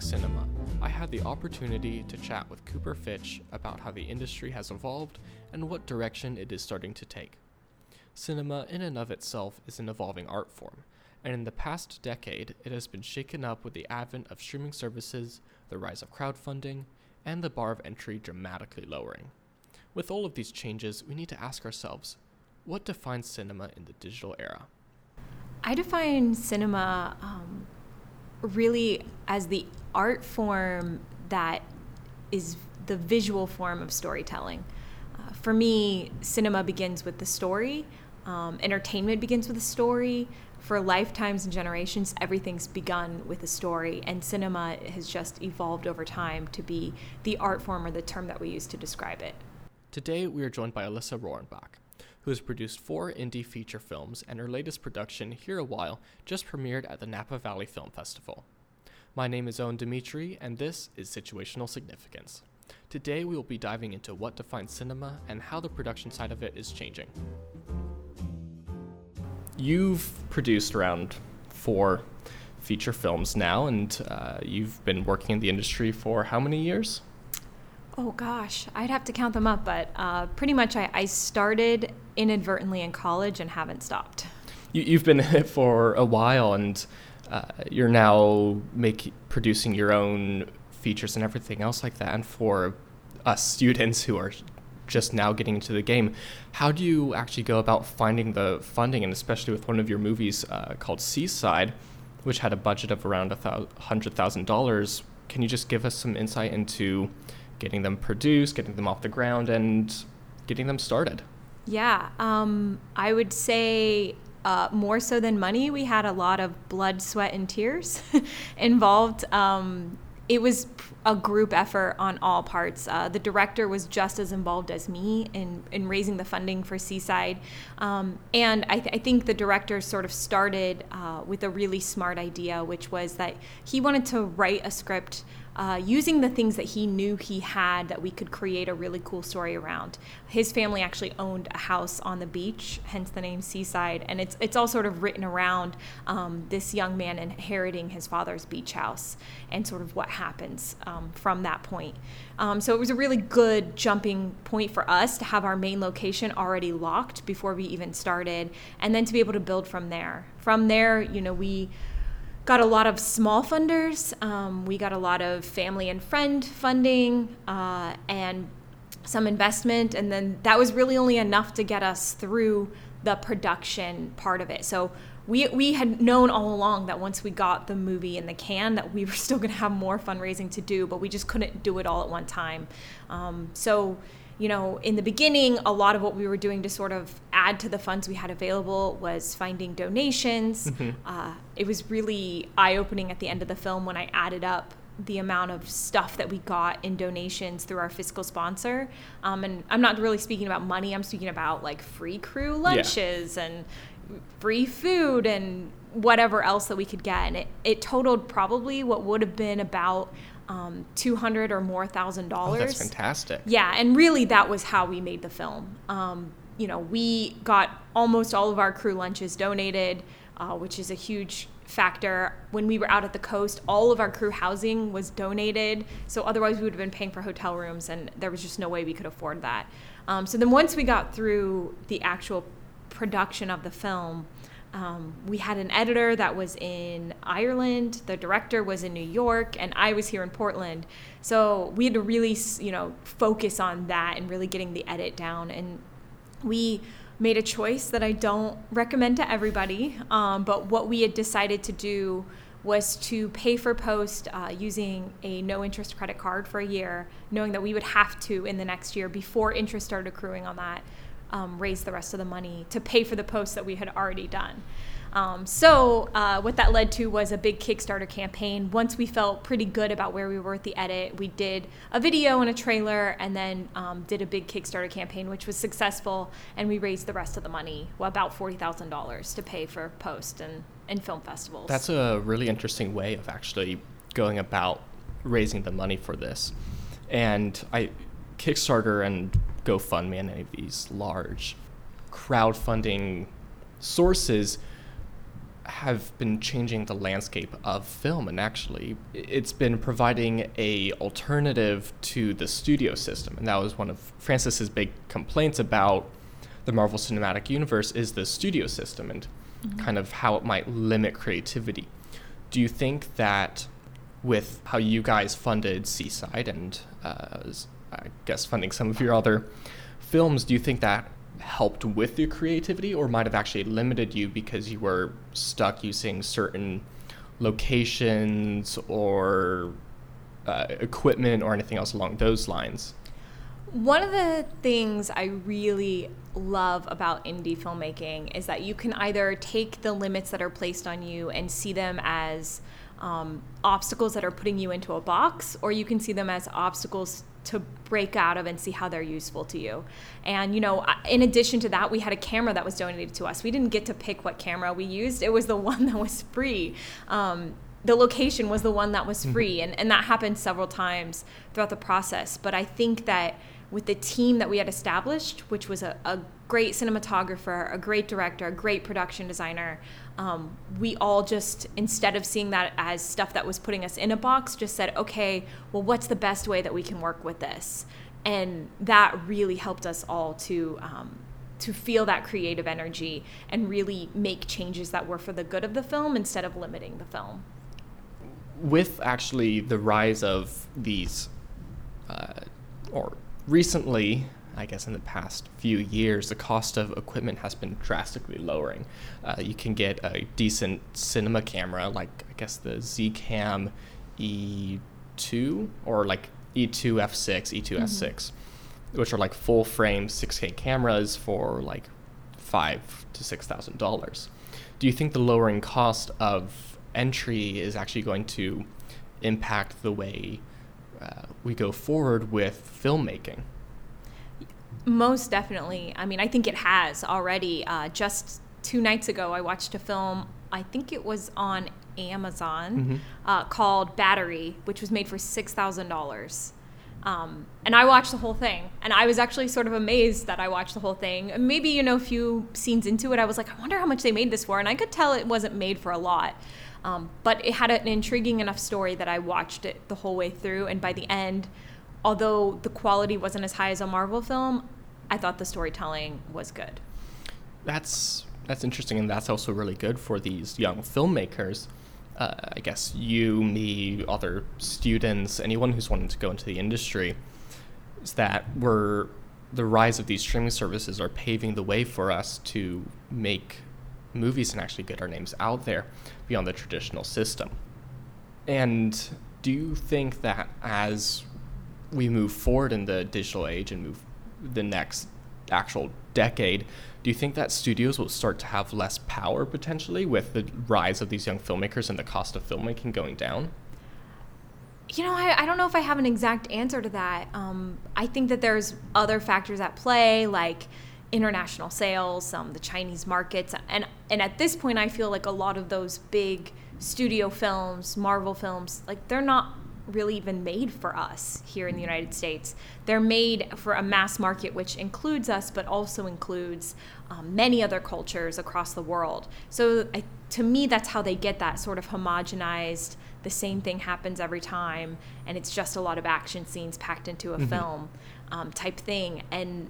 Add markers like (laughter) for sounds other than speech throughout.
Cinema, I had the opportunity to chat with Cooper Fitch about how the industry has evolved and what direction it is starting to take. Cinema, in and of itself, is an evolving art form, and in the past decade, it has been shaken up with the advent of streaming services, the rise of crowdfunding, and the bar of entry dramatically lowering. With all of these changes, we need to ask ourselves what defines cinema in the digital era? I define cinema um, really as the art form that is the visual form of storytelling. Uh, for me, cinema begins with the story, um, entertainment begins with a story. For lifetimes and generations, everything's begun with a story, and cinema has just evolved over time to be the art form or the term that we use to describe it. Today, we are joined by Alyssa Roehrenbeck, who has produced four indie feature films, and her latest production, Here a While, just premiered at the Napa Valley Film Festival. My name is Owen Dimitri, and this is Situational Significance. Today, we will be diving into what defines cinema and how the production side of it is changing. You've produced around four feature films now, and uh, you've been working in the industry for how many years? Oh gosh, I'd have to count them up, but uh, pretty much I, I, started inadvertently in college and haven't stopped. You, have been (laughs) in it for a while, and uh, you're now making producing your own features and everything else like that. And for us students who are just now getting into the game, how do you actually go about finding the funding? And especially with one of your movies uh, called Seaside, which had a budget of around hundred thousand dollars. Can you just give us some insight into getting them produced, getting them off the ground, and getting them started? Yeah, um, I would say uh, more so than money, we had a lot of blood, sweat, and tears (laughs) involved. Um, it was a group effort on all parts. Uh, the director was just as involved as me in, in raising the funding for Seaside. Um, and I, th- I, think the director sort of started uh, with a really smart idea, which was that he wanted to write a script uh, using the things that he knew he had that we could create a really cool story around. His family actually owned a house on the beach, hence the name Seaside, and it's it's all sort of written around um, this young man inheriting his father's beach house and sort of what happens um, from that point. Um, so it was a really good jumping point for us to have our main location already locked before we even started, and then to be able to build from there. From there, you know, we got a lot of small funders. Um, we got a lot of family and friend funding uh, and some investment. And then that was really only enough to get us through the production part of it. So we, we had known all along that once we got the movie in the can that we (laughs) were still going to have more fundraising to do, but we just couldn't do it all at one time. Um, so you know, in the beginning, a lot of what we were doing to sort of add to the funds we had available was finding donations. Mm-hmm. Uh, it was really eye opening at the end of the film when I added up the amount of stuff that we got in donations through our fiscal sponsor. Um, and I'm not really speaking about money, I'm speaking about like free crew lunches yeah. and free food and whatever else that we could get. And it, it totaled probably what would have been about um, 200 or more thousand dollars. Oh, that's fantastic. Yeah, and really that was how we made the film. Um, you know, we got almost all of our crew lunches donated, uh, which is a huge factor. When we were out at the coast, all of our crew housing was donated. So otherwise, we would have been paying for hotel rooms, and there was just no way we could afford that. Um, so then once we got through the actual production of the film, um, we had an editor that was in Ireland, the director was in New York, and I was here in Portland. So we had to really, you know, focus on that and really getting the edit down. And we made a choice that I don't recommend to everybody, um, but what we had decided to do was to pay for post uh, using a no interest credit card for a year, knowing that we would have to in the next year before interest started accruing on that um, raise the rest of the money to pay for the posts that we had already done. Um, so uh, what that led to was a big Kickstarter campaign. Once we felt pretty good about where we were with the edit, we did a video and a trailer, and then um, did a big Kickstarter campaign, which was successful, and we raised the rest of the money, well, about forty thousand dollars, to pay for post and, and film festivals. That's a really interesting way of actually going about raising the money for this, and I Kickstarter and GoFundMe and any of these large crowdfunding sources, have been changing the landscape of film and actually it's been providing a alternative to the studio system and that was one of francis's big complaints about the marvel cinematic universe is the studio system and mm-hmm. kind of how it might limit creativity do you think that with how you guys funded seaside and uh, i guess funding some of your other films do you think that helped with your creativity or might have actually limited you because you were stuck using certain locations or uh, equipment or anything else along those lines? One of the things I really love about indie filmmaking is that you can either take the limits that are placed on you and see them as um, obstacles that are putting you into a box, or you can see them as obstacles to break out of and see how they're useful to you. And, you know, in addition to that, we had a camera that was donated to us. We didn't get to pick what camera we used, it was the (laughs) one that was free. Um, the location was the one that was mm-hmm. free. And, and that happened several times throughout the process. But I think that with the team that we had established, which was a, a great cinematographer, a great director, a great production designer, um, we all just, instead of seeing that as stuff that was putting us in a box, just said, okay, well, what's the best way that we can work with this? And that really helped us all to. Um, to feel that creative energy and really make changes that were for the good of the film instead of limiting the film. With actually the rise of these, uh, or recently, I guess in the past few years, the cost of equipment has been drastically lowering. Uh, you can get a decent cinema camera, like I guess the Zcam E2 or like E2 F6, E2 S6, mm-hmm. which are like full frame 6K cameras for like five to six thousand dollars. Do you think the lowering cost of entry is actually going to impact the way uh, we go forward with filmmaking? Most definitely. I mean, I think it has already. Uh, just two nights ago, I watched a film. I think it was on Amazon mm-hmm. uh, called Battery, which was made for six thousand um, dollars. and I watched the whole thing, and I was actually sort of amazed that I watched the whole thing. Maybe you know, a few scenes into it, I was like, I wonder how much they made this for, and I could tell it wasn't made for a lot. Um, but it had an intriguing enough story that I watched it the whole way through, and by the end, although the quality wasn't as high as a Marvel film, I thought the storytelling was good. That's that's interesting, and that's also really good for these young filmmakers. Uh, I guess you, me, other students, anyone who's wanting to go into the industry, is that we're the rise of these streaming services are paving the way for us to make movies and actually get our names out there beyond the traditional system. And do you think that as we move forward in the digital age and move the next actual decade, do you think that studios will start to have less power potentially with the rise of these young filmmakers and the cost of filmmaking going down? You know, I, I don't know if I have an exact answer to that. Um, I think that there's other factors at play, like international sales, um, the Chinese markets, and and at this point, I feel like a lot of those big studio films, Marvel films, like they're not really even made for us here in the United States. They're made for a mass market, which includes us, but also includes um, many other cultures across the world. So I, to me, that's how they get that sort of homogenized. The same thing happens every time, and it's just a lot of action scenes packed into a mm-hmm. film um, type thing. And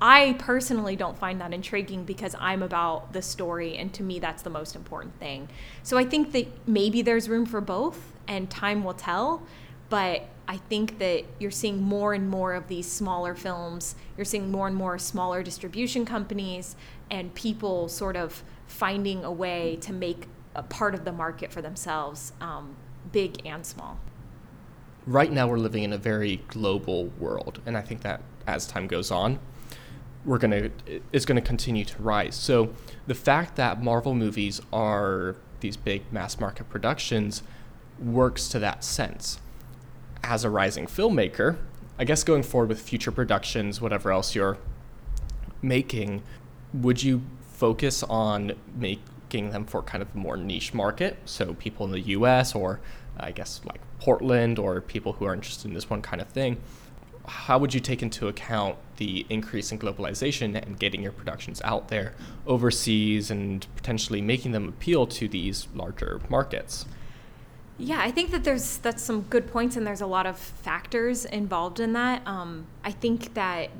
I personally don't find that intriguing because I'm about the story, and to me, that's the most important thing. So I think that maybe there's room for both, and time will tell. But I think that you're seeing more and more of these smaller films. You're seeing more and more smaller distribution companies and people sort of finding a way to make a part of the market for themselves, um, big and small. Right now, we're living in a very global world, and I think that as time goes on, we're gonna is gonna continue to rise. So the fact that Marvel movies are these big mass market productions works to that sense. As a rising filmmaker, I guess going forward with future productions, whatever else you're making, would you focus on making them for kind of a more niche market? So people in the US or I guess like Portland or people who are interested in this one kind of thing? how would you take into account the increase in globalization and getting your productions out there overseas and potentially making them appeal to these larger markets? Yeah, I think that there's that's some good points, and there's a lot of factors involved in that. Um, I think that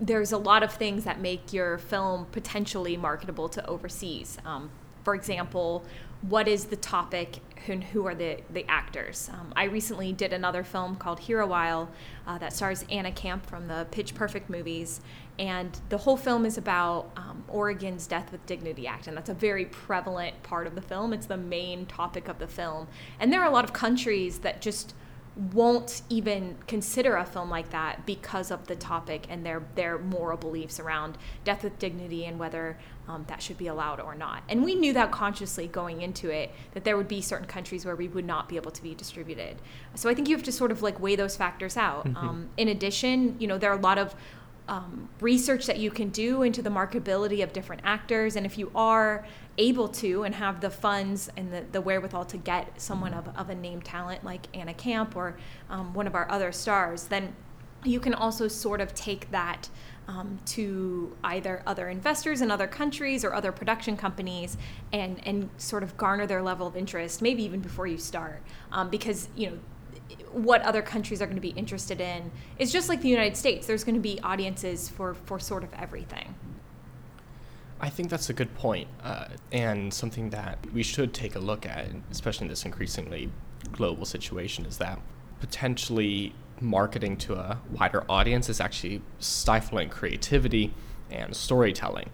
there's a lot of things that make your film potentially marketable to overseas. Um, for example, what is the topic and who are the, the actors. Um, I recently did another film called Here Awhile uh, that stars Anna Camp from the Pitch Perfect movies. And the whole film is about um, Oregon's Death with Dignity Act. And that's a very prevalent part of the film. It's the main topic of the film. And there are a lot of countries that just won't even consider a film like that because of the topic and their their moral beliefs around death with dignity and whether um, that should be allowed or not. And we knew that consciously going into it that there would be certain countries where we would not be able to be distributed. So I think you have to sort of like weigh those factors out. Mm-hmm. Um, in addition, you know there are a lot of um, research that you can do into the marketability of different actors. And if you are able to and have the funds and the, the wherewithal to get someone of, of a name talent like Anna Camp or um, one of our other stars, then you can also sort of take that um, to either other investors in other countries or other production companies and, and sort of garner their level of interest, maybe even before you start. Um, because, you know, what other countries are going to be interested in is just like the United States. There's going to be audiences for, for sort of everything. I think that's a good point, uh, and something that we should take a look at, especially in this increasingly global situation, is that potentially marketing to a wider audience is actually stifling creativity and storytelling.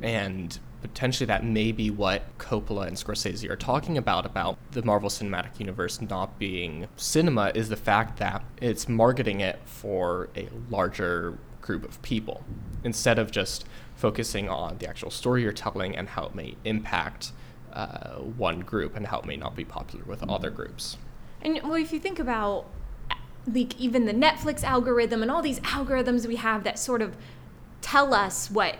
And potentially that may be what Coppola and Scorsese are talking about about the Marvel Cinematic Universe not being cinema is the fact that it's marketing it for a larger group of people instead of just focusing on the actual story you're telling and how it may impact uh, one group and how it may not be popular with other groups. And well, if you think about like even the Netflix algorithm and all these algorithms we have that sort of tell us what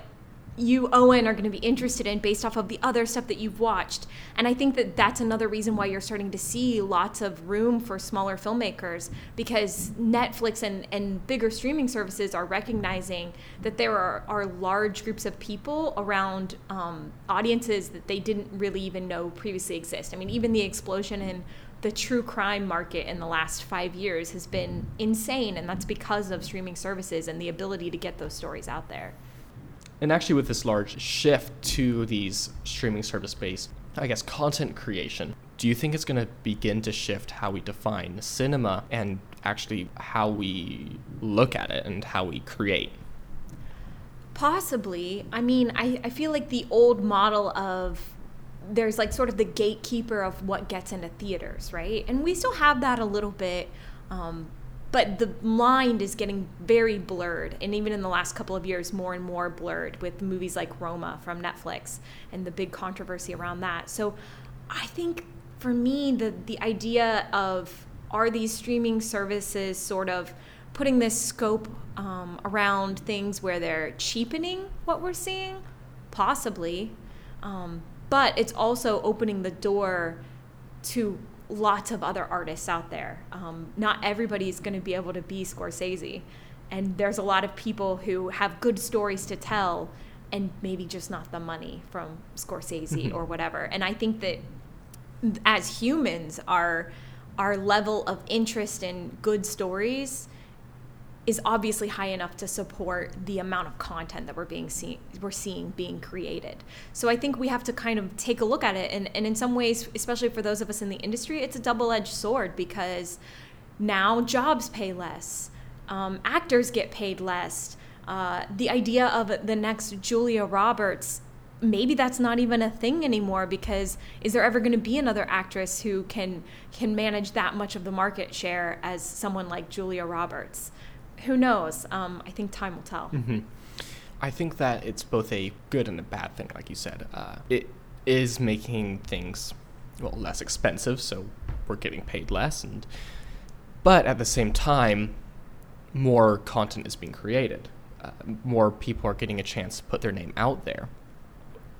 you Owen are going to be interested in based off of the other stuff that you've watched. And I think that that's another reason why you're starting to see lots of room for smaller filmmakers because Netflix and, and bigger streaming services are recognizing that there are, are large groups of people around um, audiences that they didn't really even know previously exist. I mean, even the explosion in the true crime market in the last five years has been insane, and that's because of streaming services and the ability to get those stories out there. And actually, with this large shift to these streaming service based, I guess, content creation, do you think it's going to begin to shift how we define cinema and actually how we look at it and how we create? Possibly. I mean, I, I feel like the old model of there's like sort of the gatekeeper of what gets into theaters, right? And we still have that a little bit. Um, but the mind is getting very blurred and even in the last couple of years more and more blurred with movies like roma from netflix and the big controversy around that. So i think for me the the idea of are these streaming services sort of putting this scope um, around things where they're cheapening what we're seeing? Possibly. Um, but it's also opening the door to lots of other artists out there. Um, not everybody's going to be able to be Scorsese. And there's a lot of people who have good stories to tell and maybe just not the money from Scorsese mm-hmm. or whatever. And I think that as humans, our our level of interest in good stories is obviously high enough to support the amount of content that we're being seen we're seeing being created. So I think we have to kind of take a look at it and, and in some ways, especially for those of us in the industry, it's a double-edged sword because now jobs pay less, um, actors get paid less. Uh, the idea of the next Julia Roberts maybe that's not even a thing anymore because is there ever going to be another actress who can can manage that much of the market share as someone like Julia Roberts? Who knows? Um, I think time will tell. Mm-hmm. I think that it's both a good and a bad thing, like you said. Uh, it is making things well less expensive, so we're getting paid less, and but at the same time, more content is being created. Uh, more people are getting a chance to put their name out there.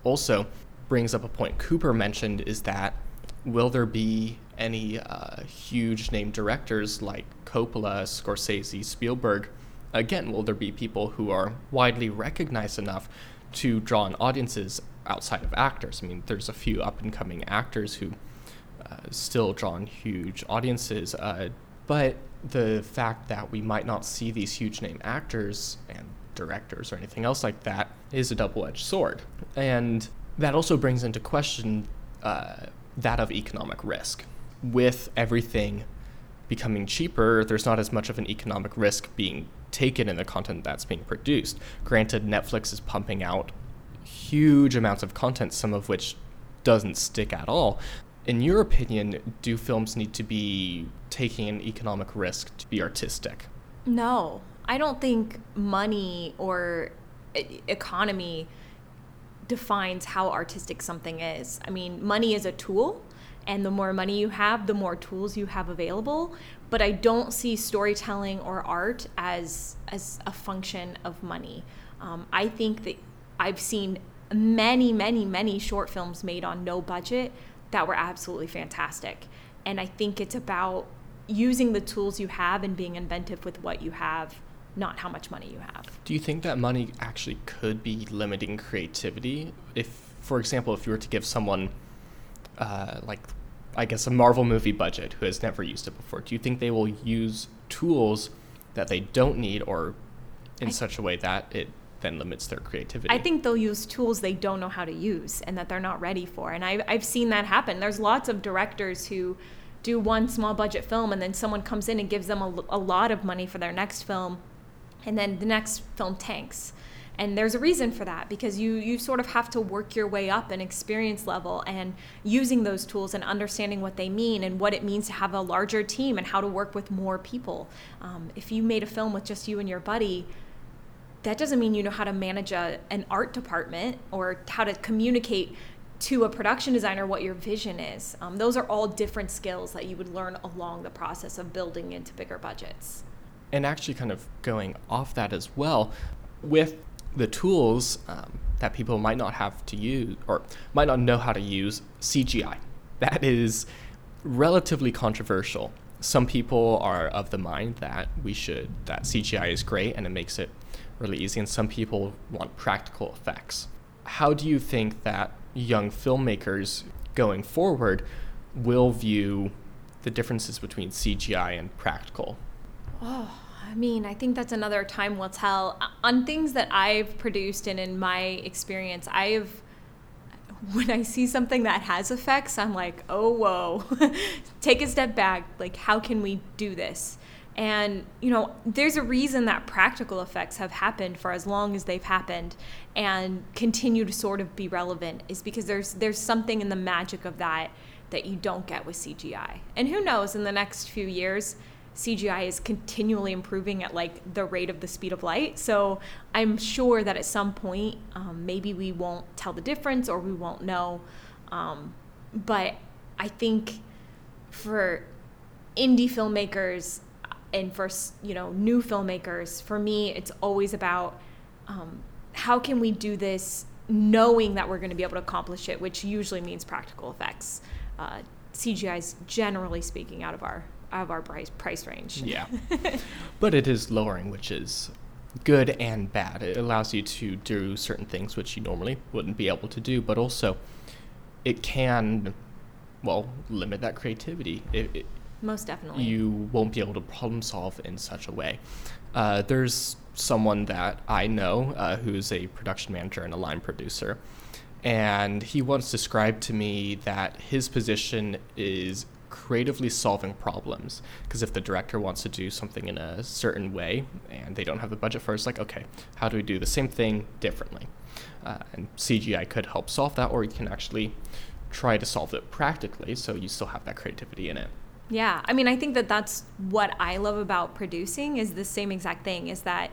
Also, brings up a point Cooper mentioned is that will there be any uh, huge name directors like Coppola, Scorsese, Spielberg, again, will there be people who are widely recognized enough to draw in audiences outside of actors? I mean, there's a few up and coming actors who uh, still draw in huge audiences, uh, but the fact that we might not see these huge name actors and directors or anything else like that is a double edged sword. And that also brings into question uh, that of economic risk. With everything becoming cheaper, there's not as much of an economic risk being taken in the content that's being produced. Granted, Netflix is pumping out huge amounts of content, some of which doesn't stick at all. In your opinion, do films need to be taking an economic risk to be artistic? No, I don't think money or economy defines how artistic something is. I mean, money is a tool, and the more money you have, the more tools you have available. But I don't see storytelling or art as as a function of money. Um, I think that I've seen many, many, many short films made on no budget that were absolutely fantastic. And I think it's about using the tools you have and being inventive with what you have not how much money you have. Do you think that money actually could be limiting creativity? If, for example, if you were to give someone, uh, like, I guess, a Marvel movie budget who has never used it before, do you think they will use tools that they don't need or in I, such a way that it then limits their creativity? I think they'll use tools they don't know how to use and that they're not ready for. And I've, I've seen that happen. There's lots of directors who do one small budget film and then someone comes in and gives them a, a lot of money for their next film and then the next film tanks and there's a reason for that because you you sort of have to work your way up an experience level and using those tools and understanding what they mean and what it means to have a larger team and how to work with more people. Um, if you made a film with just you and your buddy that doesn't mean you know how to manage a, an art department or how to communicate to a production designer what your vision is. Um, those are all different skills that you would learn along the process of building into bigger budgets. And actually kind of going off that as well with the tools um, that people might not have to use or might not know how to use cgi that is relatively controversial. Some people are of the mind that we should that cgi is great and it makes it really easy and some people want practical effects. How do you think that young filmmakers going forward will view the differences between cgi and practical? Oh, I mean, I think that's another time will tell. On things that I've produced and in my experience, I've when I see something that has effects, I'm like, oh, whoa, (laughs) take a step back. Like, how can we do this? And, you know, there's a reason that practical effects have happened for as long as they've happened and continue to sort of be relevant is because there's there's something in the magic of that that you don't get with CGI. And who knows in the next few years, CGI is continually improving at like the rate of the speed of light. So I'm sure that at some point, um, maybe we won't tell the difference or we won't know. Um, but I think for indie filmmakers and for you know new filmmakers, for me, it's always about um, how can we do this knowing that we're going to be able to accomplish it, which usually means practical effects. Uh, CGI is generally speaking out of our of our price price range. Yeah, (laughs) but it is lowering, which is good and bad. It allows you to do certain things which you normally wouldn't be able to do, but also it can, well, limit that creativity. It, it, Most definitely. You won't be able to problem solve in such a way. Uh, there's someone that I know uh, who's a production manager and a line producer. And he once described to me that his position is creatively solving problems. Because if the director wants to do something in a certain way and they don't have the budget for it, it's like, okay, how do we do the same thing differently? Uh, and CGI could help solve that, or you can actually try to solve it practically so you still have that creativity in it. Yeah, I mean, I think that that's what I love about producing is the same exact thing is that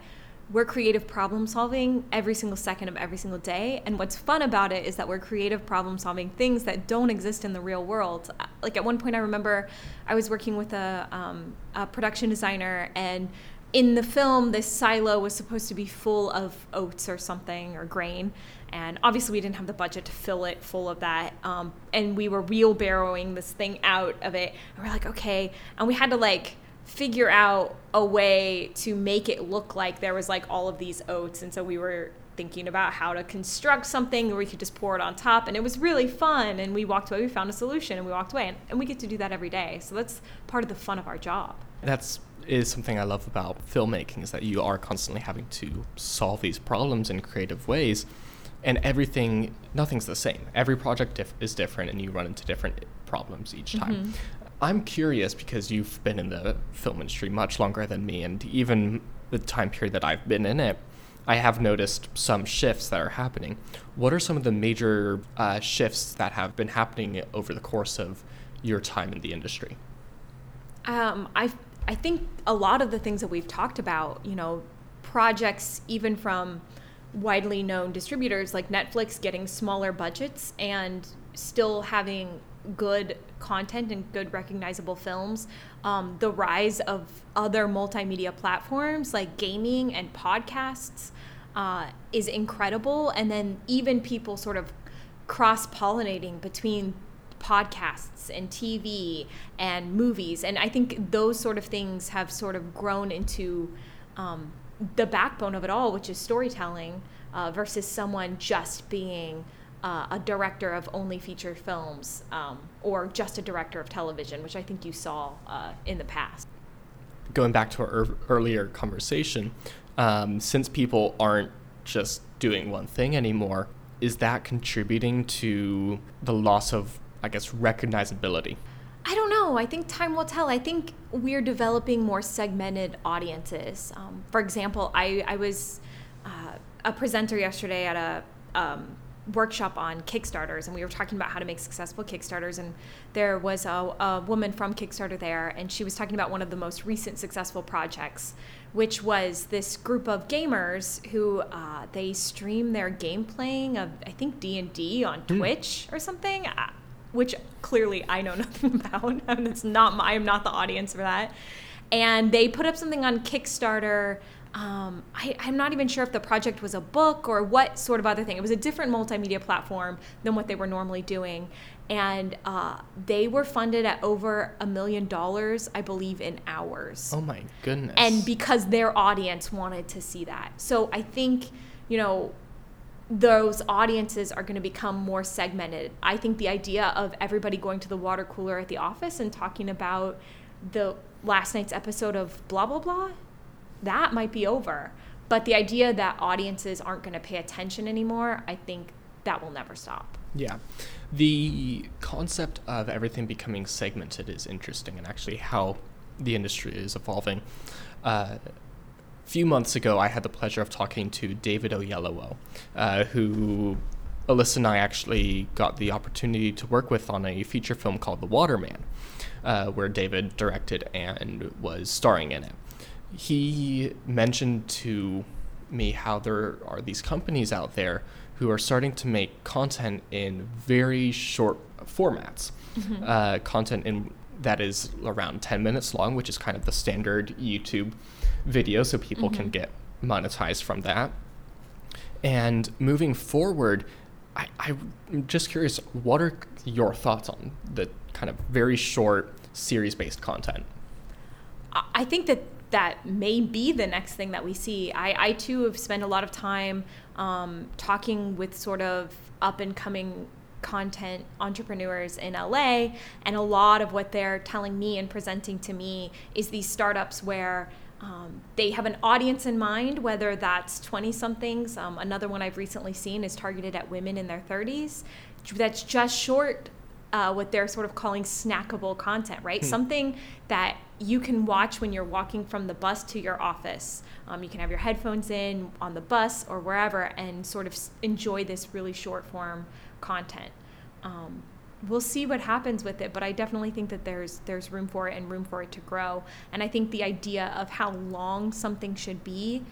we're creative problem solving every single second of every single day. And what's fun about it is that we're creative problem solving things that don't exist in the real world. Like at one point, I remember I was working with a, um, a production designer, and in the film, this silo was supposed to be full of oats or something or grain. And obviously, we didn't have the budget to fill it full of that. Um, and we were wheelbarrowing this thing out of it. And we're like, okay. And we had to like figure out a way to make it look like there was like all of these oats. And so we were thinking about how to construct something where we could just pour it on top. And it was really fun. And we walked away, we found a solution and we walked away. And, and we get to do that every day. So that's part of the fun of our job. That's is something I love about filmmaking is that you are constantly having to solve these problems in creative ways and everything nothing's the same every project dif- is different and you run into different problems each time mm-hmm. I'm curious because you've been in the film industry much longer than me and even the time period that i've been in it i have noticed some shifts that are happening. What are some of the major uh, shifts that have been happening over the course of your time in the industry? Um, I I think a lot of the things that we've talked about, you know, projects even from widely known distributors like Netflix getting smaller budgets and still having good content and good recognizable films. Um, the rise of other multimedia platforms like gaming and podcasts uh, is incredible. And then even people sort of cross pollinating between podcasts and TV and movies. And I think those sort of things have sort of grown into um, the backbone of it all, which is storytelling, uh, versus someone just being uh, a director of only feature films um, or just a director of television, which I think you saw uh, in the past. Going back to our er- earlier conversation, um, since people aren't just doing one thing anymore, is that contributing to the loss of, I guess, recognizability? I don't know. I think time will tell. I think we're developing more segmented audiences. Um, for example, I, I was uh, a presenter yesterday at a um, workshop on Kickstarters, and we were talking about how to make successful Kickstarters. And there was a, a, woman from Kickstarter there, and she was talking about one of the most recent successful projects, which was this group of gamers who uh, they stream their game playing of I think D and D on mm. Twitch or something. Uh, which clearly I know (laughs) nothing about. and it's not my, I'm not the audience for that. And they put up something on Kickstarter. Um, I, I'm not even sure if the project was a book or what sort of other thing. It was a different multimedia platform than what they were normally doing. And uh, they were funded at over a million dollars, I believe, in hours. Oh my goodness. And because their audience wanted to see that. So I think, you know, those audiences are going to become more segmented. I think the idea of everybody going to the water cooler at the office and talking about the last night's episode of blah blah blah, that might be over. But the idea that audiences aren't going to pay attention anymore, I think that will never stop. Yeah. The concept of everything becoming segmented is interesting and actually how the industry is evolving. Uh, few months ago, I had the pleasure of talking to David Oyelowo, uh, who Alyssa and I actually got the opportunity to work with on a feature film called The Waterman, uh, where David directed and was starring in it. He mentioned to me how there are these companies out there who are starting to make content in very short formats, mm-hmm. uh, content in that is around 10 minutes long, which is kind of the standard YouTube video, so people mm-hmm. can get monetized from that. And moving forward, I, I'm just curious, what are your thoughts on the kind of very short series based content? I think that that may be the next thing that we see. I, I too have spent a lot of time um, talking with sort of up and coming content entrepreneurs in LA, and a lot of what they're telling me and presenting to me is these startups where um, they have an audience in mind, whether that's 20 somethings. Um, another one I've recently seen is targeted at women in their 30s. That's just short, uh, what they're sort of calling snackable content, right? Hmm. Something that you can watch when you're walking from the bus to your office. Um, you can have your headphones in on the bus or wherever and sort of enjoy this really short form content. Um, we'll see what happens with it but i definitely think that there's there's room for it and room for it to grow and i think the idea of how long something should be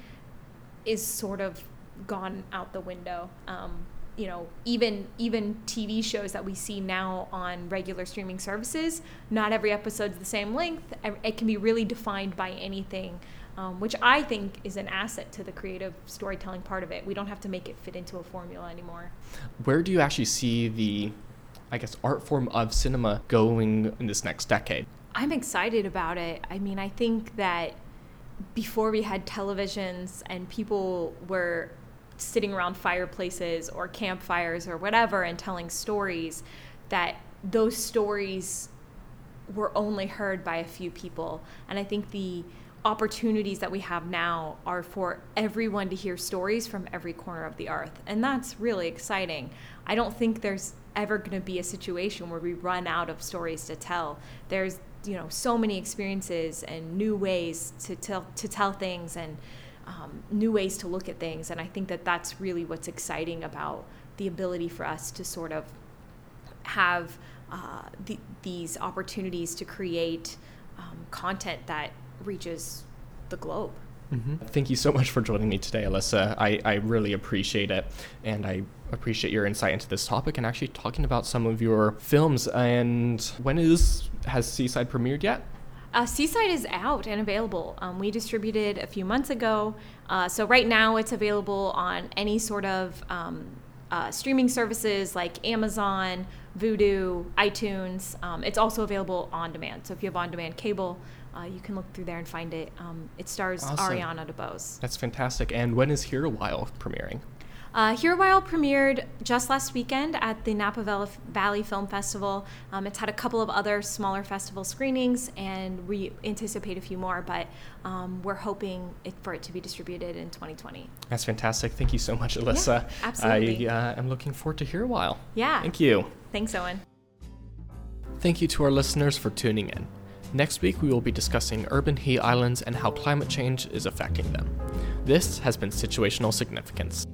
is sort of gone out the window um, you know even even tv shows that we see now on regular streaming services not every episode's the same length it can be really defined by anything um, which I think is an asset to the creative storytelling part of it. We don't have to make it fit into a formula anymore. Where do you actually see the, I guess, art form of cinema going in this next decade? I'm excited about it. I mean, I think that before we had televisions and people were sitting around fireplaces or campfires or whatever and telling stories, that those stories were only heard by a few people. And I think the opportunities that we have now are for everyone to hear stories from every corner of the earth. And that's really exciting. I don't think there's ever going to be a situation where we run out of stories to tell. There's, you know, so many experiences and new ways to tell to tell things and um, new ways to look at things. And I think that that's really what's exciting about the ability for us to sort of have uh, the, these opportunities to create um, content that reaches the globe. Mm-hmm. Thank you so much for joining me today, Alyssa. I, I really appreciate it. And I appreciate your insight into this topic and actually talking about some of your films. And when is, has Seaside premiered yet? Uh, Seaside is out and available. Um, we distributed a few months ago. Uh, so right now it's available on any sort of um, uh, streaming services like Amazon, Vudu, iTunes. Um, it's also available on demand. So if you have on demand cable, uh, you can look through there and find it. Um, it stars awesome. Ariana DeBose. That's fantastic. And when is Here a While premiering? Uh, Here While premiered just last weekend at the Napa Valley Film Festival. Um, it's had a couple of other smaller festival screenings, and we anticipate a few more, but um, we're hoping it, for it to be distributed in 2020. That's fantastic. Thank you so much, Alyssa. Yeah, absolutely. I uh, am looking forward to Here While. Yeah. Thank you. Thanks, Owen. Thank you to our listeners for tuning in. Next week, we will be discussing urban heat islands and how climate change is affecting them. This has been Situational Significance.